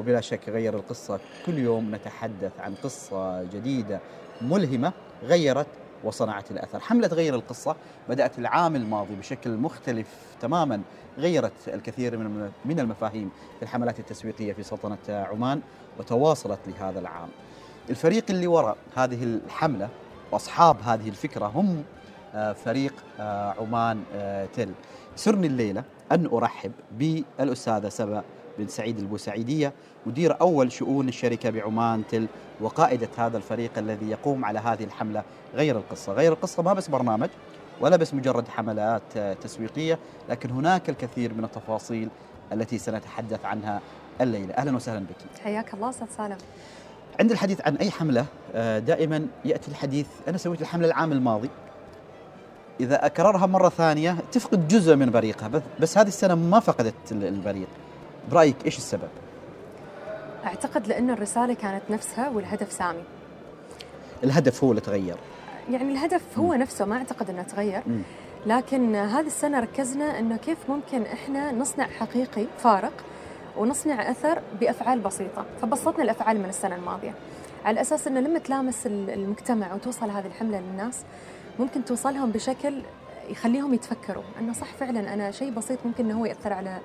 وبلا شك غير القصة. كل يوم نتحدث عن قصة جديدة ملهمة غيرت وصنعت الأثر. حملة غير القصة بدأت العام الماضي بشكل مختلف تماما. غيرت الكثير من المفاهيم في الحملات التسويقية في سلطنة عمان وتواصلت لهذا العام. الفريق اللي وراء هذه الحملة وأصحاب هذه الفكرة هم آه، فريق آه، عمان آه، تل. سرني الليلة أن أرحب بالأستاذة سبأ بن سعيد البوسعيدية مدير أول شؤون الشركة بعمان تل وقائدة هذا الفريق الذي يقوم على هذه الحملة. غير القصة غير القصة ما بس برنامج ولا بس مجرد حملات تسويقية لكن هناك الكثير من التفاصيل التي سنتحدث عنها الليلة. أهلا وسهلا بك. حياك الله أستاذ سالم. عند الحديث عن أي حملة دائما يأتي الحديث أنا سويت الحملة العام الماضي. إذا أكررها مرة ثانية تفقد جزء من بريقها بس هذه السنة ما فقدت البريق. برأيك إيش السبب؟ أعتقد لأن الرسالة كانت نفسها والهدف سامي الهدف هو اللي تغير يعني الهدف هو م. نفسه ما أعتقد أنه تغير م. لكن هذه السنة ركزنا أنه كيف ممكن إحنا نصنع حقيقي فارق ونصنع أثر بأفعال بسيطة فبسطنا الأفعال من السنة الماضية على أساس أنه لما تلامس المجتمع وتوصل هذه الحملة للناس ممكن توصلهم بشكل يخليهم يتفكروا إنه صح فعلا أنا شيء بسيط ممكن إنه هو يأثر على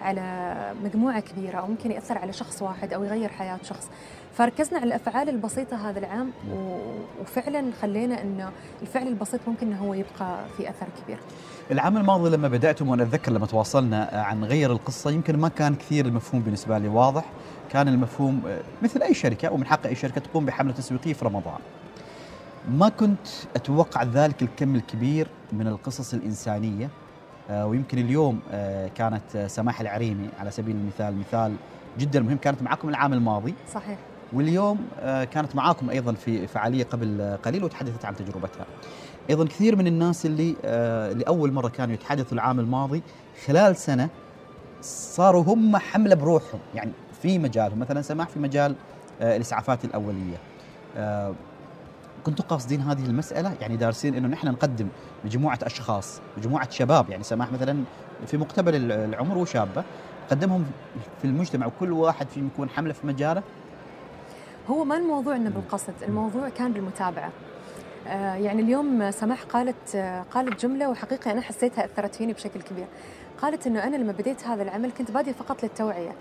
على مجموعة كبيرة أو ممكن يأثر على شخص واحد أو يغير حياة شخص. فركزنا على الأفعال البسيطة هذا العام وفعلا خلينا انه الفعل البسيط ممكن انه هو يبقى في أثر كبير. العام الماضي لما بدأتم وأنا أتذكر لما تواصلنا عن غير القصة يمكن ما كان كثير المفهوم بالنسبة لي واضح. كان المفهوم مثل أي شركة ومن حق أي شركة تقوم بحملة تسويقية في رمضان. ما كنت أتوقع ذلك الكم الكبير من القصص الإنسانية. آه، ويمكن اليوم آه، كانت سماح العريمي على سبيل المثال مثال جدا مهم كانت معكم العام الماضي. صحيح. واليوم آه، كانت معاكم أيضا في فعالية قبل قليل وتحدثت عن تجربتها. أيضا كثير من الناس اللي لأول مرة كانوا يتحدثوا العام الماضي خلال سنة صاروا هم حملة بروحهم يعني في مجالهم مثلا سماح في مجال الإسعافات الأولية. كنتوا قاصدين هذه المسألة؟ يعني دارسين أنه نحن نقدم مجموعة أشخاص مجموعة شباب يعني سماح مثلا في مقتبل العمر وشابة قدمهم في المجتمع وكل واحد فيهم يكون حملة في مجاله؟ هو ما الموضوع إنه بالقصد الموضوع كان بالمتابعة. آه يعني اليوم سماح قالت آه قالت جملة وحقيقة أنا حسيتها أثرت فيني بشكل كبير. قالت إنه أنا لما بديت هذا العمل كنت بادية فقط للتوعية.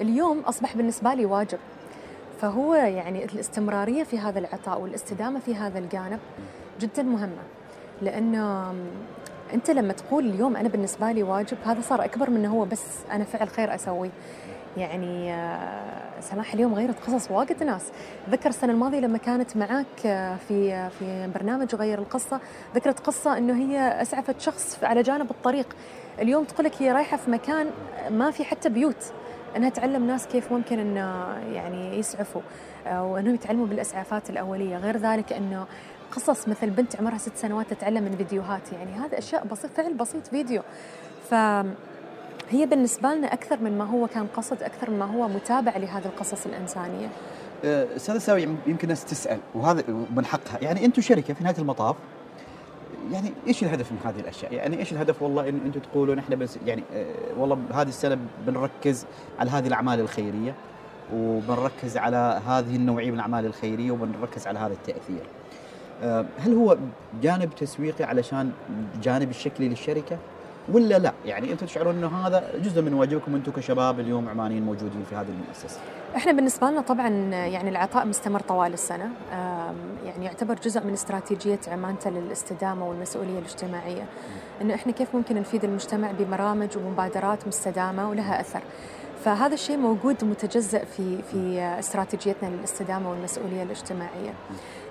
اليوم أصبح بالنسبة لي واجب. فهو يعني الاستمرارية في هذا العطاء والاستدامة في هذا الجانب جدا مهمة. لأنه أنت لما تقول اليوم أنا بالنسبة لي واجب هذا صار أكبر من هو بس أنا فعل خير اسويه يعني آه، سماح اليوم غيرت قصص واجد ناس. ذكر السنة الماضية لما كانت معك آه، في آه، في برنامج غير القصة ذكرت قصة إنه هي أسعفت شخص على جانب الطريق. اليوم تقول لك هي رايحة في مكان ما في حتى بيوت. أنها تعلم ناس كيف ممكن انه يعني يسعفوا وإنهم يتعلموا بالإسعافات الأولية. غير ذلك إنه قصص مثل بنت عمرها ست سنوات تتعلم من فيديوهات يعني هذا أشياء بسيط فعل بسيط فيديو. ف هي بالنسبة لنا أكثر من ما هو كان قصد أكثر من ما هو متابعة لهذه القصص الإنسانية. أه، أستاذة ساوي يمكن ناس تسأل وهذا من حقها يعني أنتم شركة في نهاية المطاف يعني إيش الهدف من هذه الأشياء؟ يعني إيش الهدف والله إن أنتم تقولوا نحن بس يعني آه والله هذه السنة بنركز على هذه الأعمال الخيرية وبنركز على هذه النوعية من الأعمال الخيرية وبنركز على هذا التأثير. آه هل هو جانب تسويقي علشان جانب الشكلي للشركة؟ ولا لا؟ يعني أنتم تشعرون إنه هذا جزء من واجبكم أنتم كشباب اليوم عمانيين موجودين في هذه المؤسسة؟ إحنا بالنسبة لنا طبعا يعني العطاء مستمر طوال السنة. يعني يعتبر جزء من استراتيجية عمانته للاستدامة والمسؤولية الاجتماعية. إنه إحنا كيف ممكن نفيد المجتمع ببرامج ومبادرات مستدامة ولها أثر. فهذا الشيء موجود متجزأ في في استراتيجيتنا للاستدامة والمسؤولية الاجتماعية.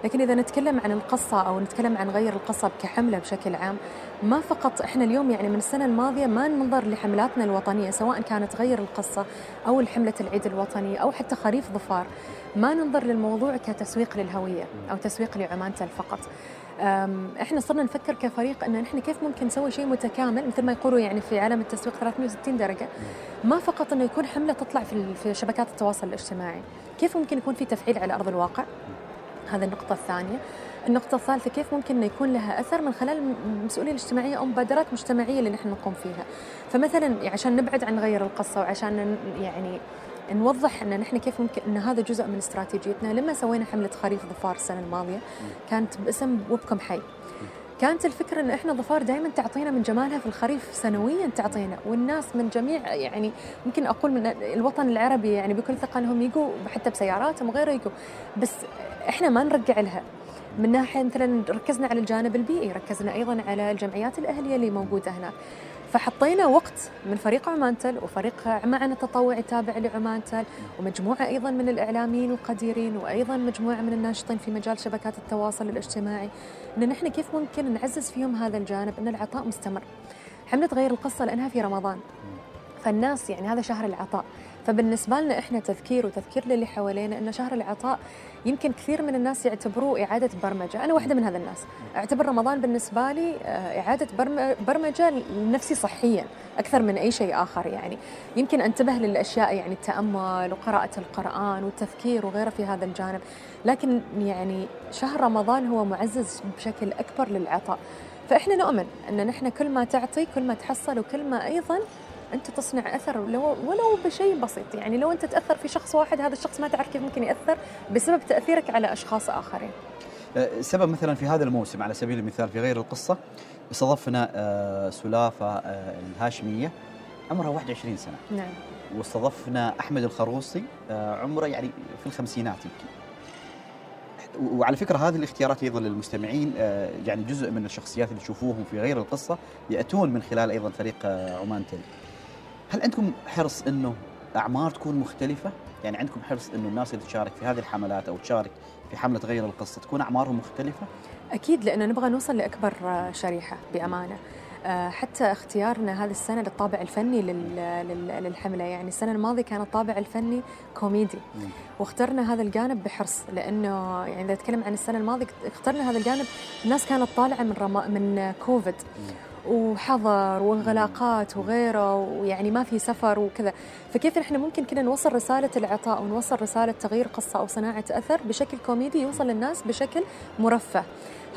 لكن إذا نتكلم عن القصة أو نتكلم عن غير القصة كحملة بشكل عام ما فقط إحنا اليوم يعني من السنة الماضية ما ننظر لحملاتنا الوطنية سواء كانت غير القصة أو حمله العيد الوطني أو حتى خريف ظفار ما ننظر للموضوع كتسويق للهوية أو تسويق لعمان فقط. إحنا صرنا نفكر كفريق ان إحنا كيف ممكن نسوي شيء متكامل مثل ما يقولوا يعني في عالم التسويق 360 درجة. ما فقط إنه يكون حملة تطلع في في شبكات التواصل الاجتماعي. كيف ممكن يكون في تفعيل على أرض الواقع؟ هذه النقطة الثانية. النقطة الثالثة كيف ممكن أن يكون لها أثر من خلال المسؤولية الاجتماعية أو مبادرات مجتمعية اللي نحن نقوم فيها؟ فمثلا عشان نبعد عن غير القصة وعشان يعني نوضح إن نحن كيف ممكن إن هذا جزء من استراتيجيتنا. لما سوينا حملة خريف ظفار السنة الماضية كانت باسم وبكم حي. كانت الفكرة إن إحنا ظفار دائما تعطينا من جمالها في الخريف سنويا تعطينا. والناس من جميع يعني ممكن أقول من الوطن العربي يعني بكل ثقه انهم يجوا حتى بسياراتهم وغيره يجوا. بس إحنا ما نرجع لها. من ناحية مثلا ركزنا على الجانب البيئي ركزنا أيضا على الجمعيات الأهلية اللي موجودة هناك. فحطينا وقت من فريق عمانتل وفريق معنا تطوعي تابع لعمانتل ومجموعة أيضا من الإعلاميين القديرين وأيضا مجموعة من الناشطين في مجال شبكات التواصل الاجتماعي أن نحن كيف ممكن نعزز فيهم هذا الجانب أن العطاء مستمر. حملة غير القصة لأنها في رمضان. فالناس يعني هذا شهر العطاء. فبالنسبة لنا إحنا تذكير وتذكير للي حوالينا أن شهر العطاء يمكن كثير من الناس يعتبروه إعادة برمجة. أنا واحدة من هذا الناس. أعتبر رمضان بالنسبة لي آه، إعادة برمجة لنفسي صحيا أكثر من أي شيء آخر يعني. يمكن أنتبه للأشياء يعني التأمل وقراءة القرآن والتفكير وغيره في هذا الجانب. لكن يعني شهر رمضان هو معزز بشكل أكبر للعطاء. فإحنا نؤمن أن نحن كل ما تعطي كل ما تحصل وكل ما أيضا أنت تصنع أثر ولو ولو بشيء بسيط. يعني لو أنت تأثر في شخص واحد هذا الشخص ما تعرف كيف ممكن يأثر بسبب تأثيرك على أشخاص آخرين. أه، سبب مثلا في هذا الموسم على سبيل المثال في غير القصة استضفنا أه، سلافة أه، الهاشمية عمرها 21 سنة. نعم. واستضفنا أحمد الخروصي عمره يعني في الخمسينات يمكن. وعلى فكرة هذه الاختيارات أيضا للمستمعين يعني جزء من الشخصيات اللي تشوفوهم في غير القصة يأتون من خلال أيضا فريق عمان تل هل عندكم حرص إنه أعمار تكون مختلفة؟ يعني عندكم حرص إنه الناس اللي تشارك في هذه الحملات أو تشارك في حملة غير القصة تكون أعمارهم مختلفة؟ أكيد لأن نبغى نوصل لأكبر شريحة بأمانة. آه، حتى اختيارنا هذه السنة للطابع الفني للحملة يعني السنة الماضية كان الطابع الفني كوميدي واخترنا هذا الجانب بحرص لأنه يعني إذا أتكلم عن السنة الماضية اخترنا هذا الجانب الناس كانت طالعة من رما من كوفيد وحظر وانغلاقات وغيره ويعني ما في سفر وكذا. فكيف نحن ممكن كنا نوصل رسالة العطاء ونوصل رسالة تغيير قصة أو صناعة أثر بشكل كوميدي يوصل للناس بشكل مرفه؟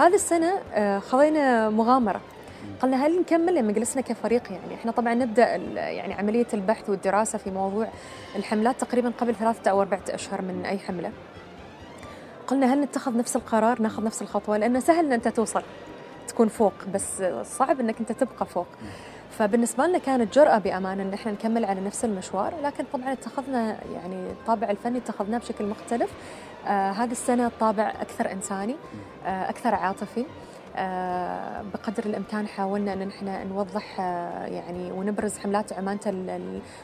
هذه السنة آه، خذينا مغامرة. قلنا هل نكمل؟ لما جلسنا كفريق يعني. إحنا طبعا نبدأ يعني عملية البحث والدراسة في موضوع الحملات تقريبا قبل ثلاثة أو أربعة أشهر من أي حملة. قلنا هل نتخذ نفس القرار ناخذ نفس الخطوة؟ لأنه سهل ان أنت توصل. تكون فوق بس صعب إنك أنت تبقى فوق. فبالنسبة لنا كانت جرأة بامانه إن إحنا نكمل على نفس المشوار لكن طبعا اتخذنا يعني الطابع الفني اتخذناه بشكل مختلف. آه هذه السنة الطابع أكثر إنساني آه أكثر عاطفي. آه بقدر الإمكان حاولنا إن إحنا نوضح آه يعني ونبرز حملات عمانته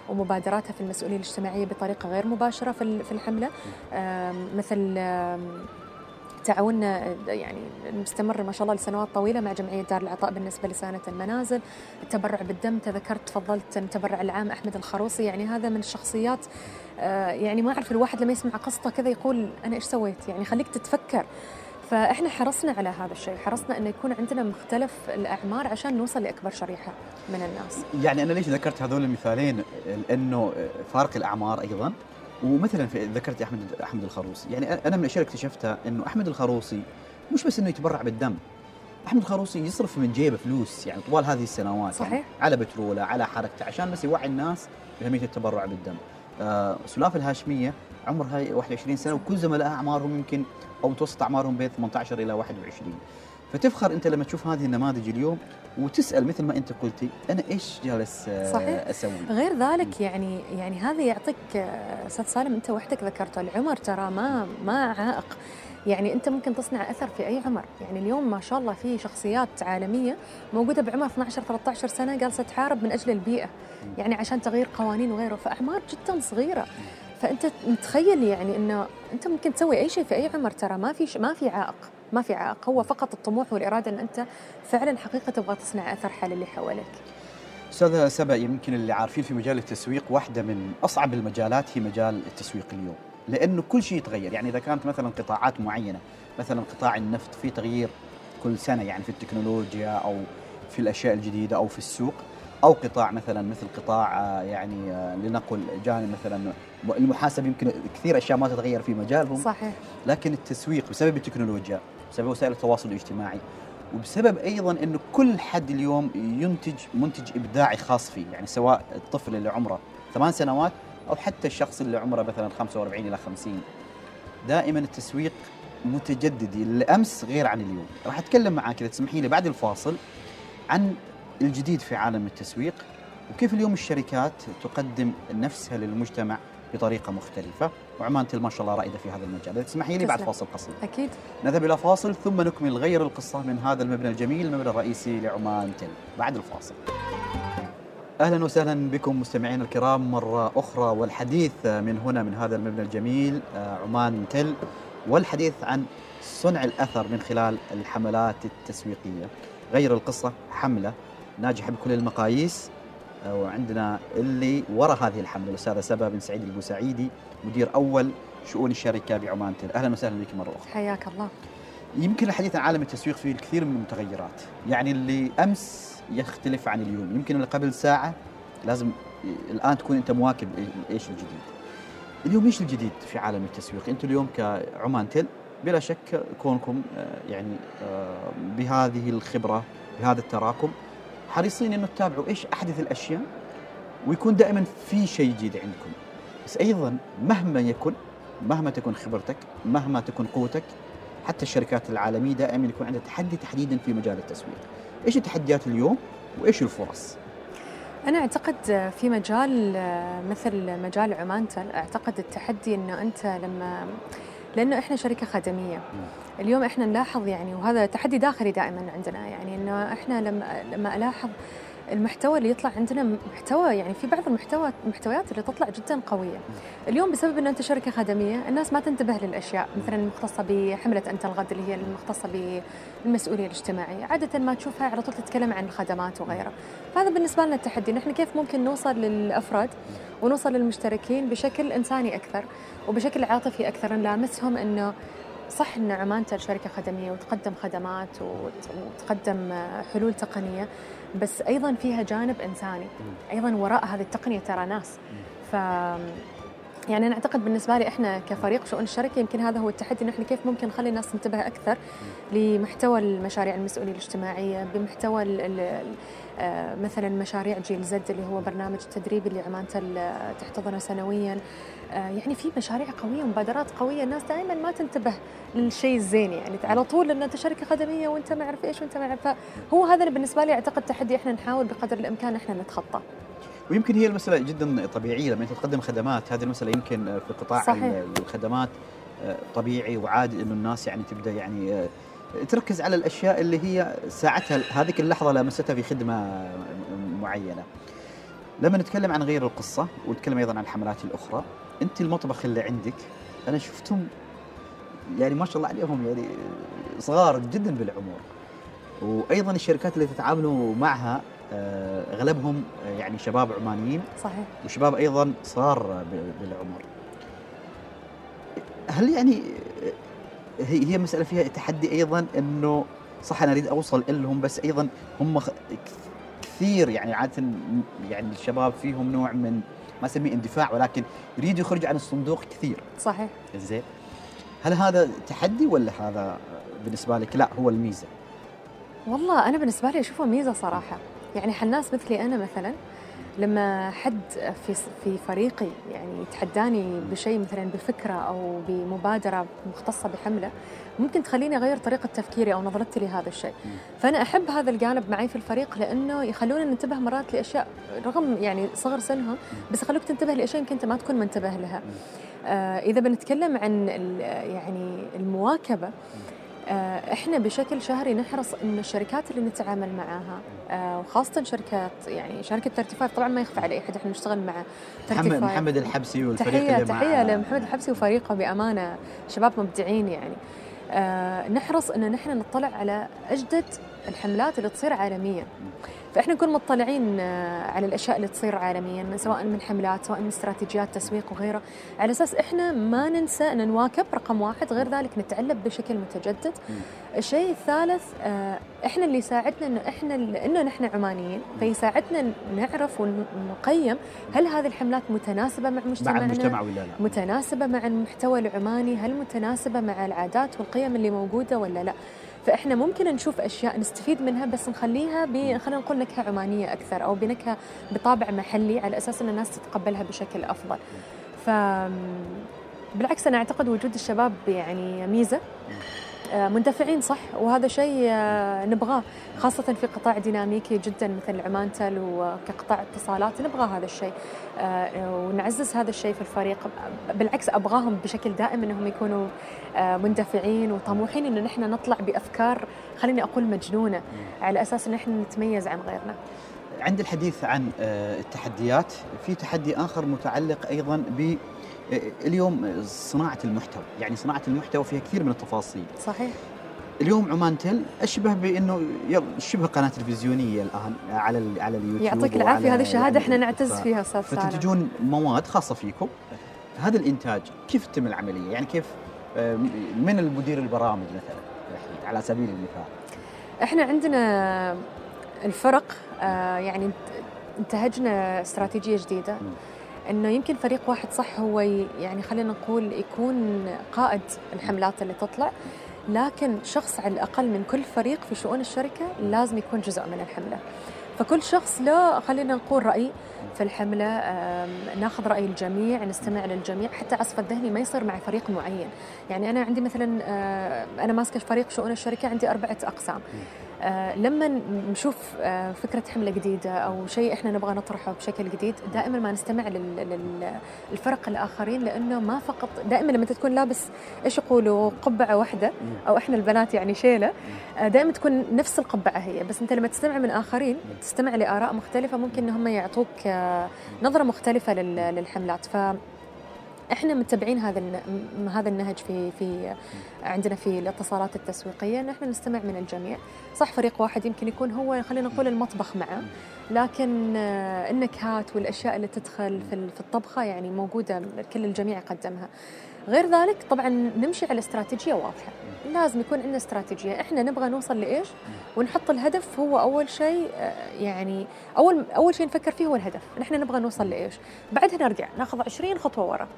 ومبادراتها في المسؤوليه الاجتماعية بطريقة غير مباشرة في الحملة. آه مثل تعاوننا يعني مستمر ما شاء الله لسنوات طويلة مع جمعية دار العطاء بالنسبة لسانة المنازل، التبرع بالدم تذكرت تفضلت المتبرع العام أحمد الخروصي يعني هذا من الشخصيات آه، يعني ما أعرف الواحد لما يسمع قصته كذا يقول أنا إيش سويت؟ يعني خليك تتفكر فإحنا حرصنا على هذا الشيء، حرصنا إنه يكون عندنا مختلف الأعمار عشان نوصل لأكبر شريحة من الناس. يعني أنا ليش ذكرت هذول المثالين؟ لأنه فارق الأعمار أيضا ومثلا في ذكرت أحمد أحمد الخروصي. يعني أنا من الأشياء اللي اكتشفتها إنه أحمد الخروصي مش بس إنه يتبرع بالدم. أحمد الخروصي يصرف من جيبه فلوس يعني طوال هذه السنوات صحيح. يعني على بترولة على حركته عشان بس يوعي الناس بأهمية التبرع بالدم. آه سلاف الهاشمية عمرها 21 سنة وكل زملائها أعمارهم يمكن أو متوسط أعمارهم بين 18 إلى 21 فتفخر أنت لما تشوف هذه النماذج اليوم وتسأل مثل ما أنت قلتي أنا إيش جالس آه، صحيح. أسوي؟ غير ذلك يعني يعني هذا يعطيك آه، أستاذ سالم أنت وحدك ذكرته العمر ترى ما ما عائق. يعني أنت ممكن تصنع أثر في أي عمر. يعني اليوم ما شاء الله في شخصيات عالمية موجودة بعمر 12 13 سنة جالسة تحارب من أجل البيئة. يعني عشان تغيير قوانين وغيره. فأعمار جدا صغيرة. فأنت متخيل يعني إنه أنت ممكن تسوي أي شيء في أي عمر ترى ما في ما في عائق. ما في عائق. هو فقط الطموح والإرادة إن أنت فعلا حقيقة تبغى تصنع أثر حال اللي حواليك. أستاذة سبأ يمكن اللي عارفين في مجال التسويق واحدة من أصعب المجالات هي مجال التسويق اليوم. لأنه كل شيء يتغير. يعني إذا كانت مثلا قطاعات معينة مثلا قطاع النفط في تغيير كل سنة يعني في التكنولوجيا أو في الأشياء الجديدة أو في السوق أو قطاع مثلا مثل قطاع آه، يعني آه، لنقل جانب مثلا. المحاسبه يمكن كثير أشياء ما تتغير في مجالهم. صحيح. لكن التسويق بسبب التكنولوجيا بسبب وسائل التواصل الاجتماعي وبسبب أيضا انه كل حد اليوم ينتج منتج إبداعي خاص فيه يعني سواء الطفل اللي عمره ثمان سنوات أو حتى الشخص اللي عمره مثلا 45 إلى 50 دائما التسويق متجدد الامس غير عن اليوم. راح أتكلم معاك إذا تسمحي لي بعد الفاصل عن الجديد في عالم التسويق وكيف اليوم الشركات تقدم نفسها للمجتمع بطريقة مختلفة. وعمان تل ما شاء الله رائدة في هذا المجال. إذا تسمحي لي بعد. فاصل قصير. أكيد. نذهب إلى فاصل ثم نكمل غير القصة من هذا المبنى الجميل المبنى الرئيسي لعمان تل. بعد الفاصل. أهلا وسهلا بكم مستمعينا الكرام. مرة أخرى والحديث من هنا من هذا المبنى الجميل آه، عمان تل والحديث عن صنع الأثر من خلال الحملات التسويقية. غير القصة حملة ناجحه بكل المقاييس. آه، وعندنا اللي وراء هذه الحملة الأستاذة سبا بن سعيد البوسعيدي مدير أول شؤون الشركة بعمان تل. أهلا وسهلا بك مرة أخرى. حياك الله. يمكن الحديث عن عالم التسويق فيه الكثير من المتغيرات. يعني اللي أمس يختلف عن اليوم. يمكن اللي قبل ساعة لازم الآن تكون أنت مواكب إيش الجديد. اليوم إيش الجديد في عالم التسويق؟ أنتم اليوم كعمان تل بلا شك كونكم آه، يعني آه، بهذه الخبرة بهذا التراكم حريصين إنه تتابعوا إيش أحدث الأشياء ويكون دائما في شيء جديد عندكم بس أيضا مهما يكن مهما تكن خبرتك مهما تكن قوتك حتى الشركات العالمية دائما يكون عندها تحدي تحديدا في مجال التسويق. إيش التحديات اليوم وإيش الفرص؟ أنا أعتقد في مجال مثل مجال عمانتل أعتقد التحدي إنه أنت لما لأنه إحنا شركة خدميه اليوم إحنا نلاحظ يعني وهذا تحدي داخلي دائما عندنا يعني إنه إحنا لما لما ألاحظ المحتوى اللي يطلع عندنا محتوى يعني في بعض المحتوى المحتويات اللي تطلع جدا قوية. اليوم بسبب ان أنت شركة خدمية الناس ما تنتبه للأشياء مثلا المختصه بحملة أنت الغد اللي هي المختصة بالمسؤولية الاجتماعية، عادة ما تشوفها على طول تتكلم عن الخدمات وغيرها. فهذا بالنسبة لنا التحدي، نحن كيف ممكن نوصل للأفراد ونوصل للمشتركين بشكل إنساني أكثر وبشكل عاطفي أكثر نلامسهم إنه صح إن عمان شركة خدمية وتقدم خدمات وتقدم حلول تقنية بس أيضا فيها جانب إنساني. أيضا وراء هذه التقنية ترى ناس. ف يعني أنا أعتقد بالنسبة لي إحنا كفريق شؤون الشركة يمكن هذا هو التحدي. نحن كيف ممكن نخلي الناس تنتبه أكثر لمحتوى المشاريع المسؤولية الاجتماعية بمحتوى مثلا مشاريع جيل زد اللي هو برنامج التدريب اللي عمان تحتضنه سنويا. آه، يعني في مشاريع قوية ومبادرات قوية الناس دائما ما تنتبه للشيء الزين يعني. على طول لأن أنت شركة خدمية وأنت ما أعرف إيش وأنت ما أعرف. فهو هذا بالنسبة لي أعتقد تحدي إحنا نحاول بقدر الإمكان إحنا نتخطى. ويمكن هي المسألة جدا طبيعية. لما أنت تقدم خدمات هذه المسألة يمكن في قطاع صحيح. الخدمات آه، طبيعي وعادي إنه الناس يعني تبدأ يعني آه، تركز على الأشياء اللي هي ساعتها هذيك اللحظة لمستها في خدمة معينة. لما نتكلم عن غير القصة ونتكلم أيضا عن الحملات الأخرى، أنت المطبخ اللي عندك أنا شفتهم يعني ما شاء الله عليهم يعني صغار جدا بالعمر. وأيضا الشركات اللي تتعاملوا معها آه، أغلبهم يعني شباب عمانيين صحيح وشباب أيضا صغار بالعمر. هل يعني هي هي مسألة فيها تحدي أيضا إنه صح أنا أريد أوصل لهم بس أيضا هم كثير يعني عادة يعني الشباب فيهم نوع من ما أسميه اندفاع ولكن يريد يخرج عن الصندوق كثير. صحيح. زين هل هذا تحدي ولا هذا بالنسبة لك؟ لا هو الميزة. والله أنا بالنسبة لي أشوفه ميزة صراحة. يعني حناس مثلي أنا مثلا لما حد في في فريقي يعني يتحداني بشيء مثلا بفكرة أو بمبادرة مختصة بحملة ممكن تخليني أغير طريقة تفكيري أو نظرتي لهذا الشيء. فأنا أحب هذا الجانب معي في الفريق لأنه يخلونا ننتبه مرات لأشياء رغم يعني صغر سنهم بس يخلوك تنتبه لأشياء يمكن أنت ما تكون منتبه لها. آه إذا بنتكلم عن يعني المواكبة إحنا بشكل شهري نحرص إن الشركات اللي نتعامل معاها آه، وخاصة شركات يعني شركة 35 طبعا ما يخفى على أحد إحنا نشتغل مع محمد محمد الحبسي والفريق تحيه اللي تحية لمحمد الحبسي وفريقه بأمانة شباب مبدعين يعني. آه، نحرص إن نحن نطلع على أجدد الحملات اللي تصير عالميا. فإحنا نكون مطلعين آه، على الأشياء اللي تصير عالميا سواء من حملات سواء من استراتيجيات تسويق وغيرها على أساس إحنا ما ننسى أن نواكب رقم واحد غير ذلك نتعلم بشكل متجدد. الشيء الثالث آه، إحنا اللي يساعدنا إنه إحنا إنه نحن عمانيين فيساعدنا نعرف ونقيم هل هذه الحملات متناسبة مع مجتمعنا مع المجتمع ولا لا. متناسبة مع المحتوى العماني هل متناسبة مع العادات والقيم اللي موجودة ولا لا. فإحنا ممكن نشوف أشياء نستفيد منها بس نخليها خلينا نقول نكهة عمانية أكثر أو بنكهة بطابع محلي على أساس إن الناس تتقبلها بشكل أفضل. ف بالعكس أنا أعتقد وجود الشباب يعني ميزة. آه، مندفعين صح؟ وهذا شيء آه، نبغاه خاصة في قطاع ديناميكي جدا مثل عمانتل وكقطاع اتصالات نبغى هذا الشيء آه، ونعزز هذا الشيء في الفريق. بالعكس أبغاهم بشكل دائم أنهم يكونوا مندفعين وطموحين أن نحن نطلع بأفكار خليني أقول مجنونة على أساس أن إحنا نتميز عن غيرنا. عند الحديث عن التحديات في تحدي آخر متعلق أيضا ب اليوم صناعة المحتوى يعني صناعة المحتوى فيها كثير من التفاصيل. صحيح. اليوم عمان تل أشبه بأنه شبه قناة تلفزيونية الآن على على اليوتيوب يعطيك العافية هذه الشهاده إحنا نعتز فيها أستاذ فتنتجون مواد خاصة فيكم. هذا الإنتاج كيف تتم العملية؟ يعني كيف من المدير البرامج مثلا على سبيل المثال؟ إحنا عندنا الفرق آه، يعني انتهجنا استراتيجية جديدة. م. إنه يمكن فريق واحد صح هو يعني خلينا نقول يكون قائد الحملات اللي تطلع لكن شخص على الأقل من كل فريق في شؤون الشركة لازم يكون جزء من الحملة. فكل شخص له خلينا نقول رأي في الحملة ناخذ رأي الجميع نستمع للجميع حتى عصف الذهني ما يصير مع فريق معين. يعني أنا عندي مثلا أنا ماسكة فريق شؤون الشركة عندي أربعة أقسام. آه، لما نشوف آه، فكرة حملة جديدة أو شيء إحنا نبغى نطرحه بشكل جديد دائما ما نستمع للفرق الآخرين لأنه ما فقط دائما لما تكون لابس إيش يقولوا قبعة واحدة أو إحنا البنات يعني شيلة آه، دائما تكون نفس القبعة هي. بس أنت لما تستمع من آخرين تستمع لآراء مختلفة ممكن إن هم يعطوك نظرة مختلفة للحملات. ف إحنا متبعين هذا هذا النهج في في عندنا في الاتصالات التسويقية إن إحنا نستمع من الجميع. صح فريق واحد يمكن يكون هو خلينا نقول المطبخ معه. لكن آه، النكهات والأشياء اللي تدخل في الطبخة يعني موجودة كل الجميع يقدمها. غير ذلك طبعا نمشي على استراتيجية واضحة. لازم يكون عندنا استراتيجية. إحنا نبغى نوصل لإيش؟ ونحط الهدف هو أول شيء آه، يعني أول أول شيء نفكر فيه هو الهدف. نحن نبغى نوصل لإيش؟ بعدها نرجع ناخذ 20 خطوة ورا.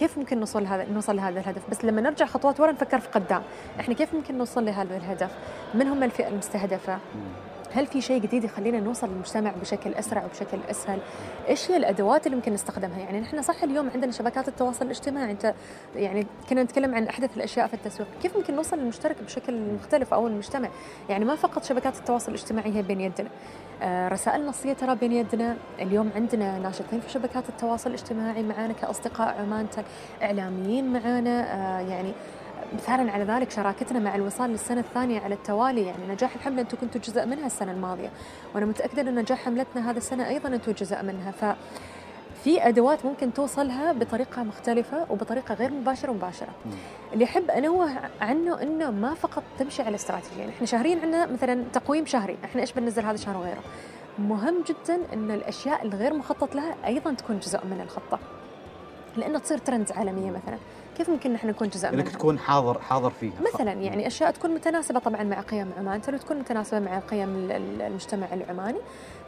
كيف ممكن نوصل هذا نوصل لهذا الهدف؟ بس لما نرجع خطوات ورا نفكر في قدام. إحنا كيف ممكن نوصل لهذا الهدف؟ من هم الفئة المستهدفة؟ هل في شيء جديد يخلينا نوصل للمجتمع بشكل أسرع وبشكل أسهل؟ إيش هي الأدوات اللي ممكن نستخدمها؟ يعني نحن صح اليوم عندنا شبكات التواصل الاجتماعي أنت يعني كنا نتكلم عن أحدث الأشياء في التسويق، كيف ممكن نوصل للمشترك بشكل مختلف أو المجتمع؟ يعني ما فقط شبكات التواصل الاجتماعي هي بين يدنا. آه رسائل نصية ترى بين يدنا، اليوم عندنا ناشطين في شبكات التواصل الاجتماعي معانا كأصدقاء عمان إعلاميين معانا آه يعني مثالا على ذلك شراكتنا مع الوصال للسنة الثانية على التوالي. يعني نجاح الحملة أنتم كنتوا جزء منها السنة الماضية. وأنا متأكدة أن نجاح حملتنا هذا السنة أيضا أنتم جزء منها. ف في أدوات ممكن توصلها بطريقة مختلفة وبطريقة غير مباشرة ومباشرة. اللي احب انوه عنه إنه ما فقط تمشي على استراتيجية، يعني إحنا شهريا عندنا مثلا تقويم شهري، إحنا إيش بننزل هذا الشهر وغيره. مهم جدا إن الأشياء الغير مخطط لها أيضا تكون جزء من الخطة. لأنه تصير ترند عالميه مثلا. كيف ممكن نحن نكون جزء منها؟ انك تكون حاضر حاضر فيها. مثلا يعني أشياء تكون متناسبة طبعا مع قيم عمان. ترى تكون متناسبة مع قيم المجتمع العماني.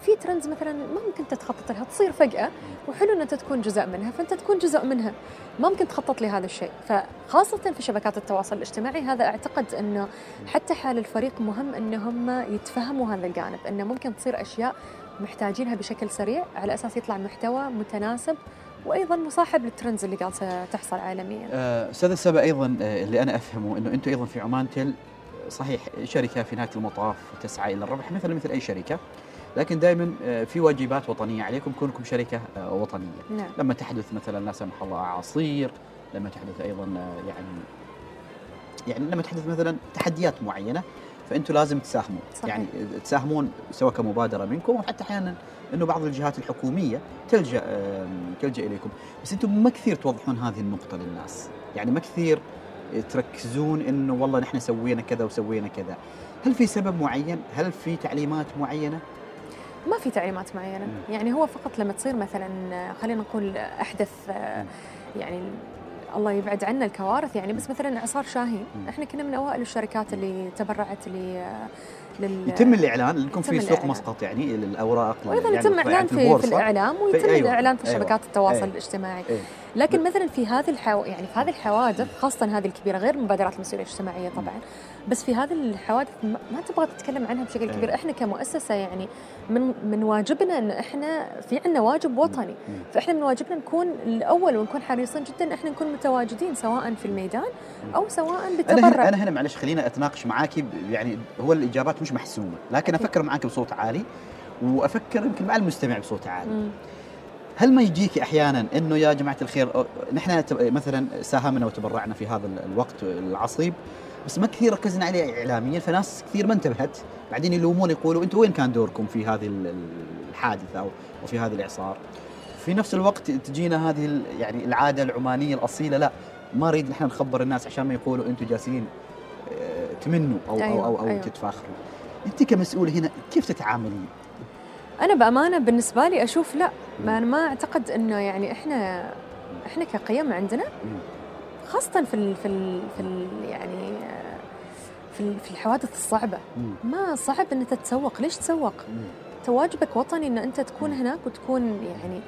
في ترندز مثلا ما ممكن تتخطط لها تصير فجأة وحلو إن أنت تكون جزء منها فأنت تكون جزء منها. ما ممكن تخطط لهذا الشيء. فخاصة في شبكات التواصل الاجتماعي هذا أعتقد إنه حتى حال الفريق مهم إن هم يتفهموا هذا الجانب إنه ممكن تصير أشياء محتاجينها بشكل سريع على أساس يطلع محتوى متناسب وأيضا مصاحب للترندز اللي قاعد تحصل عالميا. آه، أستاذ سبا أيضا آه، اللي أنا أفهمه إنه أنتم أيضا في عمان تل صحيح شركة في نهاية المطاف تسعى إلى الربح مثل مثل أي شركة لكن دائما آه، في واجبات وطنية عليكم كونكم شركة وطنية. نعم. لما تحدث مثلا لا سمح الله اعاصير، لما تحدث أيضا يعني يعني لما تحدث مثلا تحديات معينة فانتم لازم تساهمون. صحيح. يعني تساهمون سواء كمبادرة منكم أو حتى أحيانا إنه بعض الجهات الحكومية تلجأ تلجأ إليكم. بس أنتم ما كثير توضحون هذه النقطة للناس. يعني ما كثير تركزون إنه والله نحن سوينا كذا وسوينا كذا. هل في سبب معين؟ هل في تعليمات معينة؟ ما في تعليمات معينة. يعني هو فقط لما تصير مثلا خلينا نقول أحدث يعني الله يبعد عنا الكوارث يعني بس مثلا اعصار شاهين إحنا كنا من أوائل الشركات اللي تبرعت لل... يتم الإعلان لكم في سوق. مسقط يعني الاوراق وأيضا يعني يتم إعلان في, في. الإعلام ويتم أيوة، الإعلان في أيوة، شبكات التواصل أيوة. الاجتماعي إيه. لكن مثلا في هذه الحو... يعني في هذه الحوادث خاصة هذه الكبيرة غير مبادرات المسؤولية الاجتماعية طبعا بس في هذه الحوادث ما تبغى تتكلم عنها بشكل. كبير إحنا كمؤسسة يعني من من واجبنا إن إحنا في عندنا واجب وطني. فإحنا من واجبنا نكون الأول ونكون حريصين جدا إحنا نكون متواجدين سواء في الميدان أو سواء أنا بالتبرع هنا أنا هنا معلش خلينا أتناقش معاك ب- يعني هو الإجابات مش محسومة لكن. أفكر معاك بصوت عالي وأفكر يمكن مع المستمع بصوت عالي. هل ما يجيك أحيانا إنه يا جماعة الخير نحن مثلا ساهمنا وتبرعنا في هذا ال- الوقت العصيب بس ما كثير ركزنا عليه اعلاميا فناس كثير ما انتبهت بعدين يلومون يقولوا أنتم وين كان دوركم في هذه ال- ال- الحادثة أو وفي هذا الإعصار في نفس الوقت تجينا هذه يعني العادة العمانية الأصيلة لا ما نريد نحن نخبر الناس عشان ما يقولوا أنتم جالسين آه، تمنوا أو أو أيوة، أو, أو أيوة. تتفاخروا أنت كمسؤول هنا كيف تتعاملين؟ أنا بأمانة بالنسبة لي أشوف لا ما أنا ما أعتقد إنه يعني إحنا إحنا كقيم عندنا. خاصة في ال في ال في ال يعني في في الحوادث الصعبة. ما صعب إن انت تسوق ليش تسوق. تواجبك وطني إن أنت تكون هناك وتكون يعني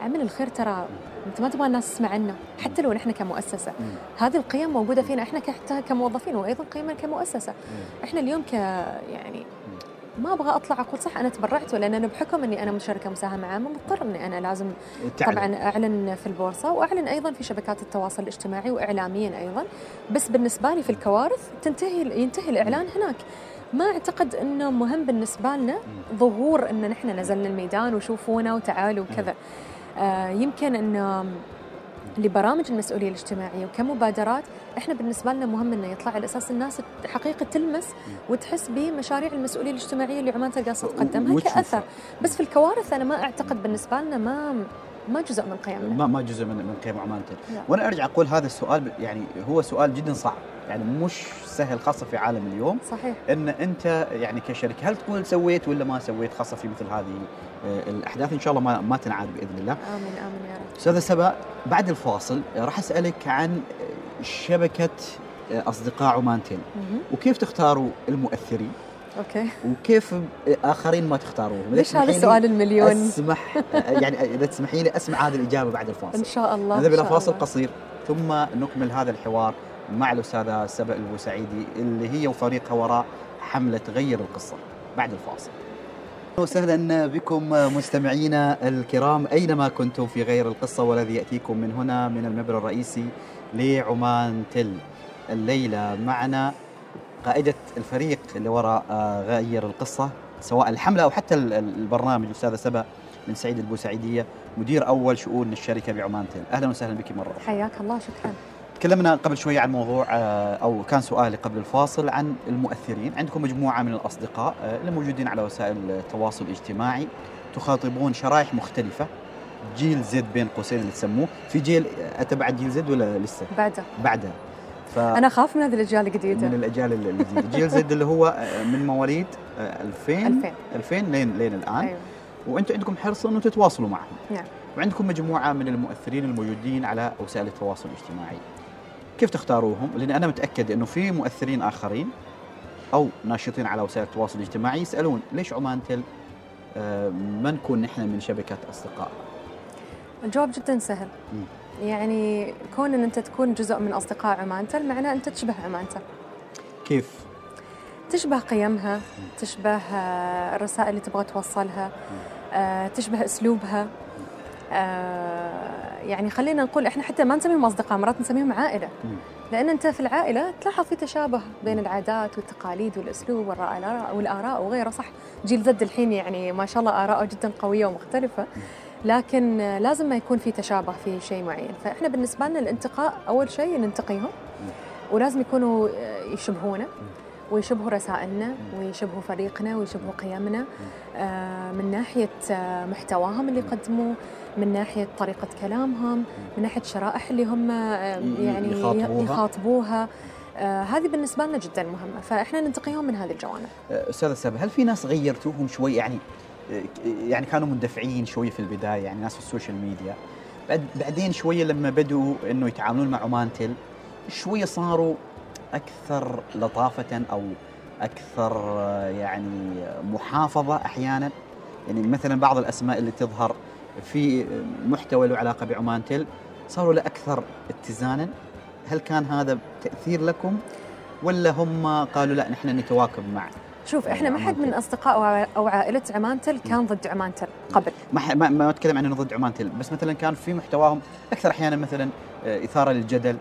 عمل الخير ترى انت ما تبغى الناس تسمع عنه حتى لو نحن كمؤسسة. هذه القيم موجودة فينا إحنا حتى كموظفين وأيضا قيمنا كمؤسسة. إحنا اليوم ك يعني ما أبغى أطلع أقول صح أنا تبرعت ولا أنا بحكم إني أنا مشاركة مساهمة عامة مضطر إني أنا لازم تعلم. طبعا أعلن في البورصة وأعلن أيضا في شبكات التواصل الاجتماعي واعلاميا أيضا. بس بالنسبة لي في الكوارث تنتهي ينتهي الإعلان هناك. ما أعتقد إنه مهم بالنسبة لنا ظهور إن نحن نزلنا الميدان وشوفونا وتعالوا وكذا. آه يمكن إنه لبرامج المسؤولية الاجتماعية وكمبادرات إحنا بالنسبة لنا مهم إنه يطلع على أساس الناس حقيقة تلمس وتحس بمشاريع المسؤولية الاجتماعية اللي عمان تقدمها. كأثر بس في الكوارث أنا ما أعتقد بالنسبة لنا ما ما جزء من قيمنا. ما ما جزء من من قيم عمان. وأنا أرجع أقول هذا السؤال يعني هو سؤال جدا صعب. يعني مش سهل خاصة في عالم اليوم. صحيح. إن أنت يعني كشركه هل تقول سويت ولا ما سويت خاصة في مثل هذه آه، الأحداث؟ إن شاء الله ما ما تنعاد بإذن الله. آمين آمين يا رب. أستاذة سبا بعد الفاصل آه، راح أسألك عن آه، شبكة أصدقاء عمان تل مهم. وكيف تختاروا المؤثرين؟ okay. وكيف آخرين ما تختاروهم ليش هذا السؤال المليون؟ أسمح يعني إذا تسمحي لي أسمع هذه الإجابة بعد الفاصل. إن شاء الله نذهب إلى فاصل. قصير. ثم نكمل هذا الحوار مع الأستاذة سبأ البوسعيدي اللي هي وفريقها وراء حملة غير القصة. بعد الفاصل. وسهلا بكم مستمعينا الكرام أينما كنتم في غير القصة والذي يأتيكم من هنا من المبنى الرئيسي لعمان تل. الليلة معنا. قائدة الفريق اللي وراء آه، غير القصة سواء الحملة أو حتى ال- ال- البرنامج الاستاذه سبا بن سعيد البوسعيدية مدير أول شؤون الشركة بعمان تل. أهلا وسهلا بك مرة أخرى. حياك الله شكرا تكلمنا قبل شوي عن موضوع آه، أو كان سؤالي قبل الفاصل عن المؤثرين، عندكم مجموعة من الأصدقاء آه، اللي موجودين على وسائل التواصل الاجتماعي تخاطبون شرائح مختلفة جيل زد بين قوسين اللي تسموه، في جيل أتبع جيل زد ولا لسه؟ بعده بعدها. ف أنا أخاف من هذه الأجيال من الجديده الاجيال الجديده، جيل زد اللي هو آه، من مواليد آه، 2000 2000 2000 لين لين الآن أيوه وأنتم عندكم حرص إنه تتواصلوا معهم. نعم. وعندكم مجموعة من المؤثرين الموجودين على وسائل التواصل الاجتماعي. كيف تختاروهم؟ لأن أنا متأكد إنه في مؤثرين آخرين أو ناشطين على وسائل التواصل الاجتماعي يسألون ليش عمان تل آه، ما نكون نحن من شبكة أصدقاء؟ الجواب جدا سهل مم. يعني كون إن أنت تكون جزء من أصدقاء عمانتل معناه انت تشبه عمانتل كيف؟ تشبه قيمها تشبه آه، الرسائل اللي تبغى توصلها آه، تشبه أسلوبها. آه، يعني خلينا نقول إحنا حتى ما نسميهم أصدقاء مرات نسميهم عائلة. لأن أنت في العائلة تلاحظ في تشابه بين العادات والتقاليد والأسلوب والآراء وغيره صح؟ جيل زد الحين يعني ما شاء الله آراءه جدا قوية ومختلفة. لكن لازم ما يكون في تشابه في شيء معين. فإحنا بالنسبة لنا الانتقاء أول شيء ننتقيهم. ولازم يكونوا يشبهونا ويشبهوا رسائلنا ويشبهوا فريقنا ويشبهوا قيمنا آه، من ناحية آه، محتواهم اللي يقدموه من ناحية طريقة كلامهم من ناحية الشرائح اللي هم آه، يعني يخاطبوها. يخاطبوها. آه، هذه بالنسبة لنا جدا مهمة. فإحنا ننتقيهم من هذه الجوانب. أستاذة سبا هل في ناس غيرتوهم شوي؟ يعني يعني كانوا مندفعين شوي في البداية يعني ناس في ال social media. بعد بعدين شوية لما بدوا إنه يتعاملون مع عمان تل شوية صاروا أكثر لطافة أو أكثر يعني محافظة أحيانا. يعني مثلا بعض الأسماء اللي تظهر في محتوى له علاقة بعمان تل صاروا له أكثر اتزانا. هل كان هذا تأثير لكم ولا هم قالوا لا نحن نتواكب مع شوف إحنا ما حد من أصدقاء أو عائلة عمانتل كان ضد عمانتل قبل ما ما, ما أتكلم عن إنه ضد عمان تل بس مثلا كان في محتواهم أكثر أحيانا مثلا آه، إثارة للجدل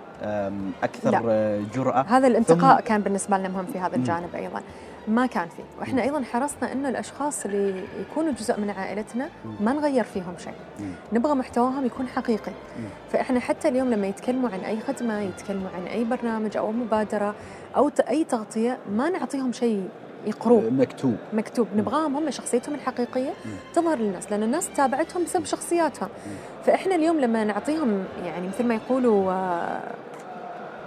أكثر لا. آه، جرأة هذا الانتقاء ثم- كان بالنسبة لنا مهم في هذا. الجانب أيضا ما كان فيه وإحنا. أيضا حرصنا إنه الأشخاص اللي يكونوا جزء من عائلتنا. ما نغير فيهم شيء. نبغى محتواهم يكون حقيقي. فإحنا حتى اليوم لما يتكلموا عن أي خدمة يتكلموا عن أي برنامج أو مبادرة أو أي تغطية ما نعطيهم شيء يقروه. مكتوب. مكتوب. نبغاهم هم شخصيتهم الحقيقية. تظهر للناس لأن الناس تابعتهم بسبب شخصياتهم فإحنا اليوم لما نعطيهم يعني مثل ما يقولوا آه،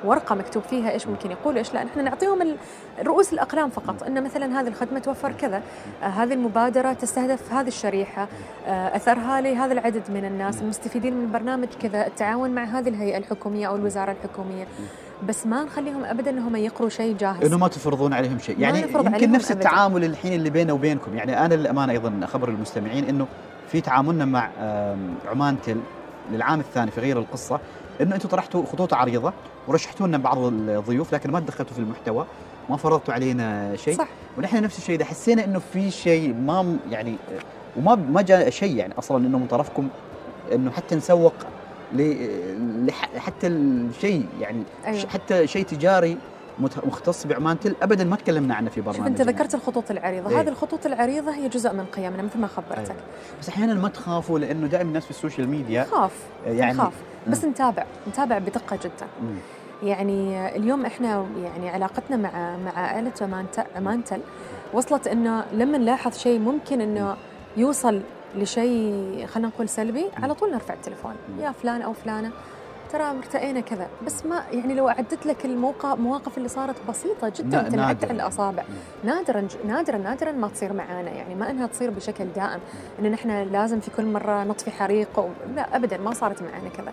ورقة مكتوب فيها إيش ممكن يقولوا إيش لا نحن نعطيهم رؤوس الأقلام فقط. إن مثلا هذه الخدمة توفر كذا. آه، هذه المبادرة تستهدف هذه الشريحة. آه، أثرها لهذا العدد من الناس. المستفيدين من البرنامج كذا التعاون مع هذه الهيئة الحكومية أو الوزارة الحكومية. بس ما نخليهم ابدا انهم يقروا شيء جاهز. إنه ما تفرضون عليهم شيء. يعني يمكن نفس أبداً. التعامل الحين اللي بيننا وبينكم. يعني أنا للأمانة أيضا اخبر المستمعين إنه في تعاملنا مع عمان تل للعام الثاني في غير القصة إنه أنتم طرحتوا خطوط عريضة ورشحتوا لنا بعض الضيوف لكن ما تدخلتوا في المحتوى ما فرضتوا علينا شيء. صح. ونحن نفس الشيء إذا حسينا إنه في شيء ما يعني آه، وما ما جاء شيء يعني أصلا إنه من طرفكم إنه حتى نسوق حتى الشيء يعني أيوة. حتى شيء تجاري مختص بعمان تل ابدا ما تكلمنا عنه في برنامج شوف أنت ذكرت الخطوط العريضة إيه. هذه الخطوط العريضة هي جزء من قيمنا مثل ما خبرتك أيوة. بس أحيانا ما تخافوا لأنه دائما الناس في السوشيال ميديا خاف يعني نخاف بس. نتابع نتابع بدقة جدا مم. يعني اليوم إحنا يعني علاقتنا مع مع عائله عمان عمان تل وصلت إنه لما نلاحظ شيء ممكن إنه يوصل لشيء خلينا نقول سلبي على طول نرفع التليفون. يا فلان أو فلانة ترى ارتئينا كذا. بس ما يعني لو أعدت لك الموقع المواقف اللي صارت بسيطة جدا تنعد. على الأصابع. نادرا نادرا نادرا ما تصير معانا. يعني ما إنها تصير بشكل دائم. ان نحن لازم في كل مرة نطفي حريق و... لا ابدا ما صارت معانا كذا.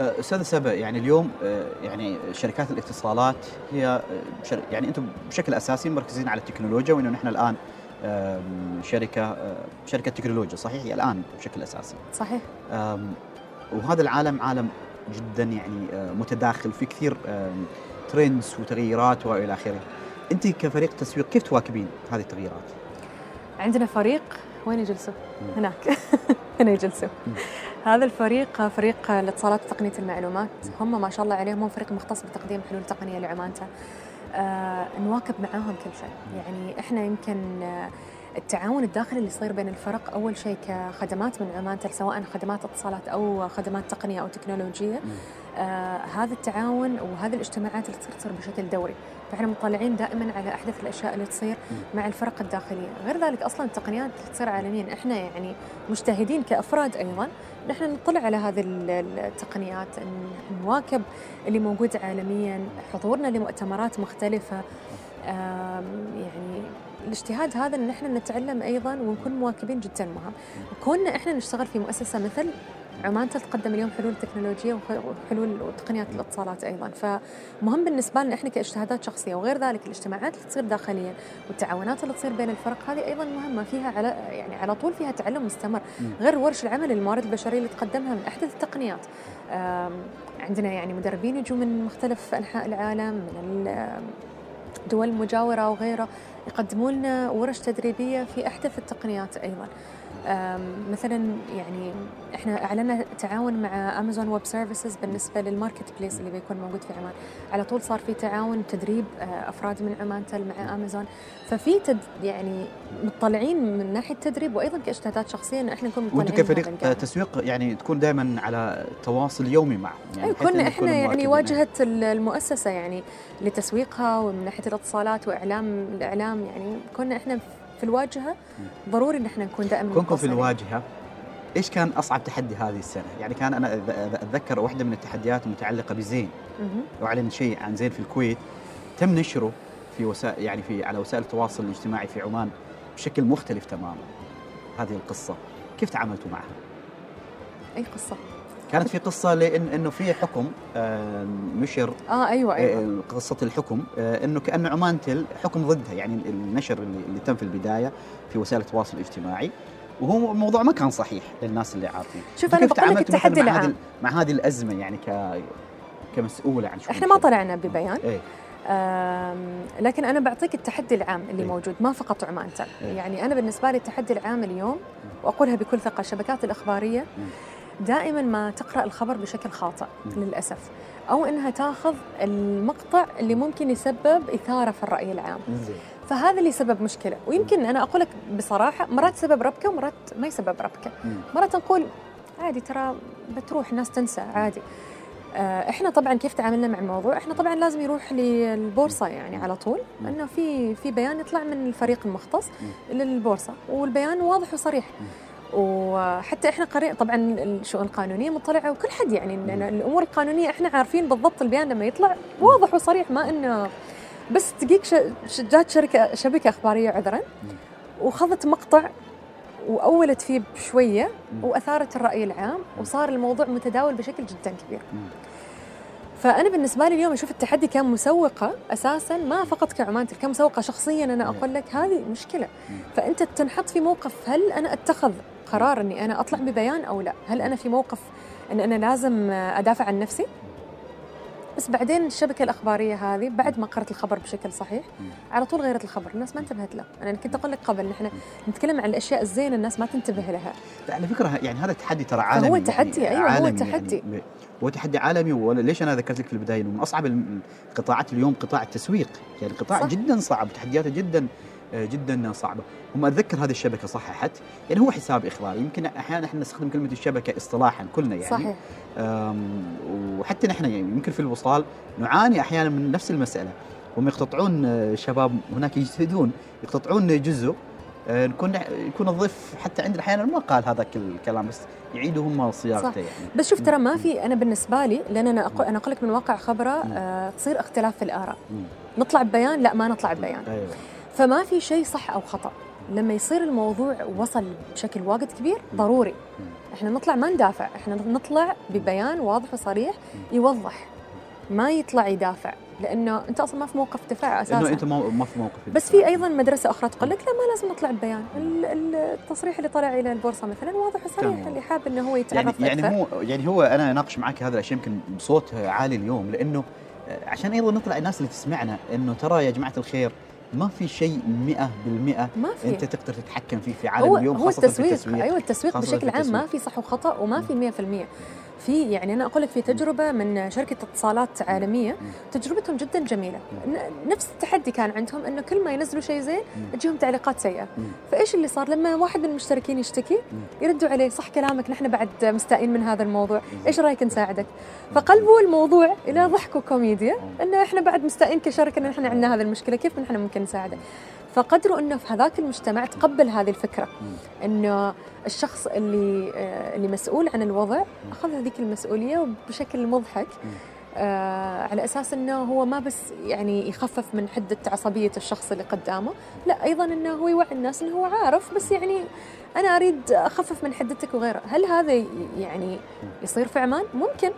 آه، أستاذ سبأ يعني اليوم آه، يعني شركات الاتصالات هي شر- يعني أنتم بشكل أساسي مركزين على التكنولوجيا وإنه نحن الآن شركة شركة تكنولوجيا صحيح؟ هي الآن بشكل أساسي. صحيح. وهذا العالم عالم جدا يعني متداخل في كثير ترندز وتغييرات وإلى آخره. أنت كفريق تسويق كيف تواكبين هذه التغييرات؟ عندنا فريق وين يجلسوا؟ هناك. هنا يجلسوا. هذا الفريق فريق الاتصالات وتقنية المعلومات. هم ما شاء الله عليهم هم فريق مختص بتقديم حلول تقنية لعمانته. نواكب معاهم كل شيء. يعني إحنا يمكن آه التعاون الداخلي اللي يصير بين الفرق أول شيء كخدمات من عمانته سواء خدمات اتصالات أو خدمات تقنية أو تكنولوجية. آه هذا التعاون وهذه الاجتماعات اللي تصير تصير بشكل دوري. فإحنا مطلعين دائما على أحدث الأشياء اللي تصير مع الفرق الداخلية. غير ذلك أصلا التقنيات اللي تصير عالميا إحنا يعني مجتهدين كأفراد أيضا نحن نطلع على هذه ال- ال- التقنيات نواكب اللي موجود عالميا حضورنا لمؤتمرات مختلفة. يعني الاجتهاد هذا إن إحنا نتعلم أيضا ونكون مواكبين جدا مهم كوننا إحنا نشتغل في مؤسسة مثل عمان تتقدم اليوم حلول تكنولوجية وخ- وحلول وتقنيات الاتصالات أيضا. فمهم بالنسبة لنا إحنا كاجتهادات شخصية وغير ذلك الاجتماعات اللي تصير داخليا والتعاونات اللي تصير بين الفرق هذه أيضا مهمة فيها على يعني على طول فيها تعلم مستمر. غير ورش العمل الموارد البشرية اللي تقدمها من احدث التقنيات. عندنا يعني مدربين يجوا من مختلف أنحاء العالم من الدول المجاوره وغيره يقدموا لنا ورش تدريبية في أحدث التقنيات أيضا. آم، مثلا يعني إحنا أعلنا تعاون مع Amazon Web Services بالنسبة لل marketplace اللي بيكون موجود في عمان على طول صار في تعاون تدريب آه، أفراد من عمان تل مع امازون ففي تد يعني مطلعين من ناحية التدريب وأيضا كاجتهادات شخصية ان إحنا نكون مطلعين وأنتم كفريق. تسويق يعني تكون دائما على تواصل يومي معهم يعني بحيث كنا إحنا يعني. واجهة ال- المؤسسة يعني لتسويقها ومن ناحية الاتصالات وإعلام الاعلام يعني كنا إحنا في الواجهة ضروري إن إحنا نكون دائما كونكم في. الواجهة إيش كان أصعب تحدي هذه السنة؟ يعني كان أنا أتذكر واحدة من التحديات المتعلقه بزين مهم. وأعلن شيء عن زين في الكويت تم نشره في وسائل يعني في على وسائل التواصل الاجتماعي في عمان بشكل مختلف تماما هذه القصة كيف تعاملتوا معها؟ أي قصة كانت في قصة لأن إنه في حكم مشر. آه أيوه أيوه. آه، قصة الحكم آه، إنه كانه عمان تل حكم ضدها يعني النشر اللي, اللي تم في البداية في وسائل التواصل الاجتماعي. وهو الموضوع ما كان صحيح للناس اللي عارفين. شوف أنا بقول لك التحدي مع هذه العام مع هذه الأزمة يعني ك كمسؤولة عن شؤون إحنا ما. طلعنا ببيان. آم، لكن أنا بعطيك التحدي العام اللي إيه. موجود ما فقط عمان تل. إيه. يعني أنا بالنسبة لي التحدي العام اليوم وأقولها بكل ثقة الشبكات الإخبارية. دائما ما تقرأ الخبر بشكل خاطئ. للأسف. أو إنها تاخذ المقطع اللي ممكن يسبب إثارة في الرأي العام. فهذا اللي سبب مشكلة. ويمكن أنا أقول لك بصراحة مرات سبب ربكة ومرات ما يسبب ربكة. مرات نقول عادي ترى بتروح الناس تنسى عادي. آه، إحنا طبعا كيف تعاملنا مع الموضوع؟ إحنا طبعا لازم يروح للبورصة يعني على طول. إنه في في بيان يطلع من الفريق المختص. للبورصة. والبيان واضح وصريح. وحتى إحنا قرينا طبعا الشؤون القانونية مطلعة وكل حد يعني إن الأمور القانونية إحنا عارفين بالضبط البيان لما يطلع واضح وصريح ما إنه بس ش- جات شركه شبكة أخبارية عذرا وخذت مقطع وأولت فيه بشوية وأثارت الرأي العام وصار الموضوع متداول بشكل جدا كبير. فأنا بالنسبة لي اليوم أشوف التحدي كمسوقة أساسا ما فقط كعمان كمسوقة شخصيا أنا أقول لك هذه مشكلة فأنت تنحط في موقف هل أنا أتخذ قرار إني أنا أطلع ببيان أو لا؟ هل أنا في موقف إن أنا لازم أدافع عن نفسي؟ بس بعدين الشبكة الأخبارية هذه بعد ما قرأت الخبر بشكل صحيح. على طول غيرت الخبر، الناس ما انتبهت له، أنا كنت أقول لك قبل نحن نتكلم عن الأشياء الزينة الناس ما تنتبه لها، على فكرة يعني هذا تحدي ترى عالمي فهو تحدي، يعني أيوة، هو عالمي تحدي. يعني هو تحدي عالمي وليش أنا ذكرت لك في البداية إنه من أصعب القطاعات اليوم قطاع التسويق يعني قطاع صح. جدا صعب تحدياته جدا جدا صعبة. هم أتذكر هذه الشبكة صححت؟ يعني هو حساب إخباري. يمكن أحيانا إحنا نستخدم كلمة الشبكة اصطلاحا كلنا يعني. صحيح. وحتى نحن يعني يمكن في الوصال نعاني أحيانا من نفس المسألة. هم يقتطعون آه، شباب هناك يجتهدون يقتطعون جزء آه، نكون يكون الضيف حتى عندنا أحيانا ما قال هذاك الكلام بس يعيدوا هم صياغته. يعني. بس شوف ترى ما في أنا بالنسبة لي لأن أنا أقول أنا أقول لك من واقع خبرة آه تصير اختلاف في الآراء. نطلع ببيان؟ لا ما نطلع ببيان. أيوه. فما في شيء صح أو خطأ. لما يصير الموضوع وصل بشكل واجد كبير ضروري. إحنا نطلع ما ندافع إحنا نطلع ببيان واضح وصريح يوضح. ما يطلع يدافع لأنه أنت أصلا ما في موقف دفاع انه أساسا. أنت ما في موقف بس في أيضا مدرسة أخرى تقول لك لا ما لازم نطلع ببيان. ال- ال- التصريح اللي طلع إلى البورصة مثلا واضح وصريح اللي حاب إنه هو يعني يتعرف يعني أكثر. هو يعني هو أنا أناقش معك هذا الأشياء يمكن بصوت عالي اليوم لأنه آه، عشان أيضا نطلع الناس اللي تسمعنا إنه ترى يا جماعة الخير ما في شيء 100% ما في. أنت تقدر تتحكم فيه في عالم هو اليوم هو خاصة في التسويق. التسويق. أيوه التسويق خاصة بشكل في عام ما التسويق. في صح وخطأ وما في 100% في يعني أنا أقول لك في تجربة من شركة اتصالات عالمية تجربتهم جدا جميلة. نفس التحدي كان عندهم إنه كل ما ينزلوا شيء زين تجيهم تعليقات سيئة. فإيش اللي صار؟ لما واحد من المشتركين يشتكي يردوا عليه صح كلامك نحن بعد مستائين من هذا الموضوع. إيش رأيك نساعدك؟ فقلبوا الموضوع إلى ضحك وكوميديا إنه إحنا بعد مستائين كشركة إن إحنا عندنا هذه المشكلة كيف نحن ممكن نساعدك فقدروا إنه في هذاك المجتمع تقبل هذه الفكرة. إنه الشخص اللي اللي مسؤول عن الوضع أخذ هذيك المسؤولية بشكل مضحك. آه على أساس إنه هو ما بس يعني يخفف من حدة عصبية الشخص اللي قدامه، لا أيضا إنه هو يوعي الناس إنه هو عارف بس يعني أنا أريد أخفف من حدتك وغيره، هل هذا يعني يصير في عمان؟ ممكن.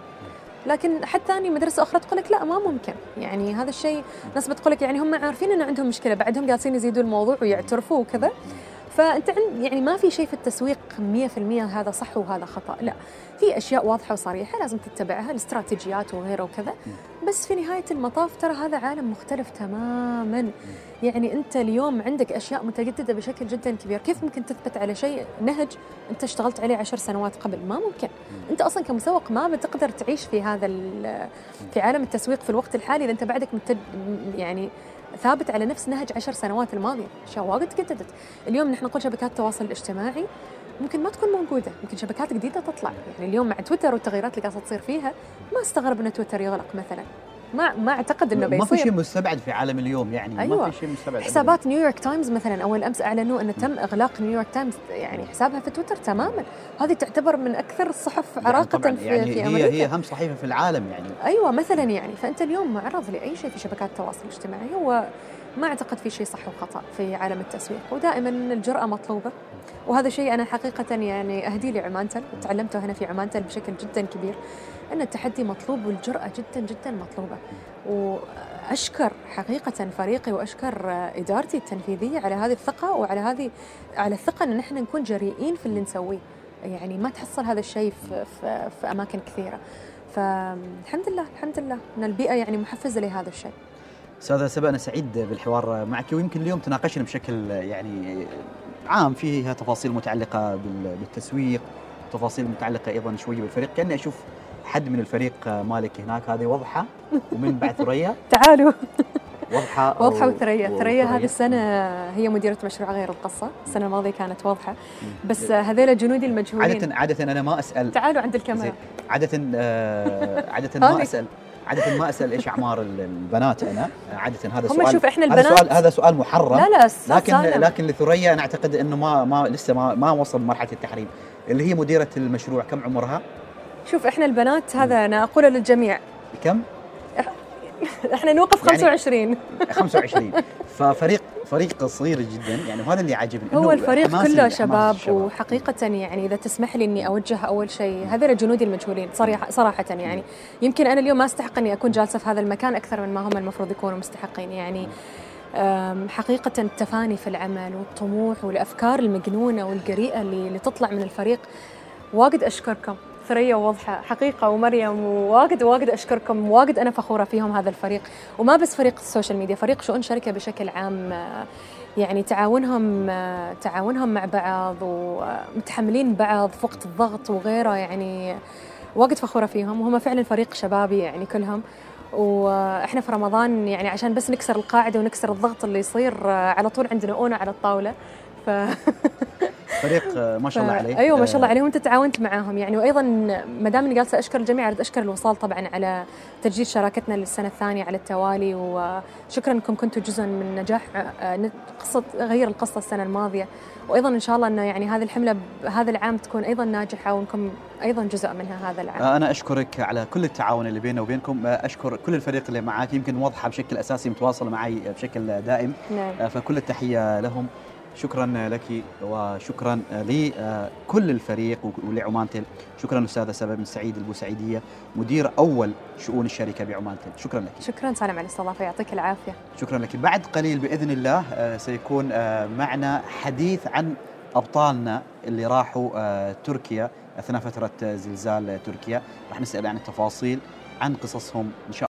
لكن حد ثاني مدرسة أخرى تقول لك لا ما ممكن، يعني هذا الشيء ناس بتقول لك يعني هم عارفين انه عندهم مشكلة بعدهم جالسين يزيدوا الموضوع ويعترفوا وكذا. فأنت عند يعني ما في شيء في التسويق 100% هذا صح وهذا خطأ لا. في أشياء واضحة وصريحة لازم تتبعها الاستراتيجيات وغيره وكذا. بس في نهاية المطاف ترى هذا عالم مختلف تماما. يعني أنت اليوم عندك أشياء متجددة بشكل جدا كبير. كيف ممكن تثبت على شيء نهج أنت اشتغلت عليه عشر سنوات قبل؟ ما ممكن. أنت أصلا كمسوق ما بتقدر تعيش في هذا ال- في عالم التسويق في الوقت الحالي إذا أنت بعدك يعني ثابت على نفس نهج عشر سنوات الماضية. أشياء واجد تجددت. اليوم نحن نقول شبكات التواصل الاجتماعي ممكن ما تكون موجودة. ممكن شبكات جديدة تطلع. يعني اليوم مع تويتر والتغييرات اللي قاعدة تصير فيها ما استغرب ان تويتر يغلق مثلا. ما ما أعتقد إنه ما في شيء بيصير مستبعد في عالم اليوم يعني أيوة. ما في شيء مستبعد. حسابات نيويورك تايمز مثلا أول أمس أعلنوا إنه تم إغلاق نيويورك تايمز يعني حسابها في تويتر تماما. هذه تعتبر من أكثر الصحف يعني عراقة طبعاً في, يعني في هي أمريكا. هي أهم صحيفة في العالم يعني. أيوه مثلا يعني. فأنت اليوم معرض لأي شيء في شبكات التواصل الاجتماعي هو ما أعتقد في شيء صح وخطأ في عالم التسويق. ودائما الجرأة مطلوبة. وهذا شيء أنا حقيقه يعني أهدي لي عمانتل وتعلمته هنا في عمانتل بشكل جدا كبير. أن التحدي مطلوب والجرأة جدا جدا مطلوبة. وأشكر حقيقة فريقي وأشكر إدارتي التنفيذية على هذه الثقة وعلى هذه على الثقة أن نحن نكون جريئين في اللي نسويه. يعني ما تحصل هذا الشيء في, في, في أماكن كثيرة. فالحمد لله الحمد لله. أن البيئة يعني محفزة لهذا الشيء. أستاذة سبأ أنا سعيد بالحوار معك. ويمكن اليوم تناقشنا بشكل يعني عام فيها تفاصيل متعلقة بالتسويق تفاصيل متعلقة أيضا شوية بالفريق. كأني أشوف حد من الفريق مالك هناك؟ هذه وضحة ومن بعد ثريا. تعالوا. وضحة وضحة وثريا. ثريا هذه السنة هي مديرة مشروع غير القصة. السنة الماضية كانت واضحة بس هذيلا جنودي المجهولين. عادة عادة أنا ما أسأل. تعالوا عند الكاميرا. عادة آه عادة ما أسأل. عادة ما أسأل إيش أعمار البنات أنا. عادة هذا سؤال شوف إحنا البنات هذا سؤال هذا سؤال محرم. لا لا لكن سالم. لكن لثريا أنا أعتقد إنه ما ما لسه ما ما وصل مرحلة التحريم. اللي هي مديرة المشروع كم عمرها؟ شوف إحنا البنات هذا أنا أقوله للجميع. كم؟ إحنا نوقف 25 يعني 25 ففريق فريق صغير جدا. يعني وهذا اللي عاجبني هو الفريق كله شباب, وحقيقة يعني إذا تسمح لي إني أوجه أول شيء هذول جنودي المجهولين صريحة صراحة يعني. يمكن أنا اليوم ما أستحق إني أكون جالسة في هذا المكان أكثر من ما هم المفروض يكونوا مستحقين. يعني حقيقة التفاني في العمل والطموح والأفكار المجنونة والجريئة اللي, اللي تطلع من الفريق واجد أشكركم. ثريا ووضحة حقيقة ومريم وواجد واجد أشكركم واجد أنا فخورة فيهم هذا الفريق. وما بس فريق ال social media فريق شؤون شركة بشكل عام يعني تعاونهم تعاونهم مع بعض ومتحملين بعض في وقت الضغط وغيره يعني واجد فخورة فيهم. وهم فعلا فريق شبابي يعني كلهم. وإحنا في رمضان يعني عشان بس نكسر القاعدة ونكسر الضغط اللي يصير على طول عندنا أونو على الطاولة. ف فريق ما شاء الله عليه أيوه ما شاء الله عليه وأنت تعاونت معاهم يعني وأيضا ما دام إني جالسة أشكر الجميع اريد أشكر الوصال طبعا على تجديد شراكتنا للسنة الثانية على التوالي وشكرا أنكم كنتوا جزء من نجاح قصة غير القصة السنة الماضية وأيضا إن شاء الله إنه يعني هذه الحملة هذا العام تكون أيضا ناجحة وأنكم أيضا جزء منها هذا العام. أنا أشكرك على كل التعاون اللي بيننا وبينكم، أشكر كل الفريق اللي معاك يمكن واضحة بشكل أساسي متواصله معي بشكل دائم. نعم. فكل التحية لهم. شكرا لك وشكرا لكل الفريق ولعمان تل شكرا أستاذة سبا بن سعيد البوسعيدية مدير أول شؤون الشركة بعمان تل شكرا لك. شكرا سالم على الاستضافة يعطيك العافية. شكرا لك. بعد قليل بإذن الله سيكون معنا حديث عن أبطالنا اللي راحوا تركيا أثناء فترة زلزال تركيا. راح نسأل عن التفاصيل عن قصصهم. إن شاء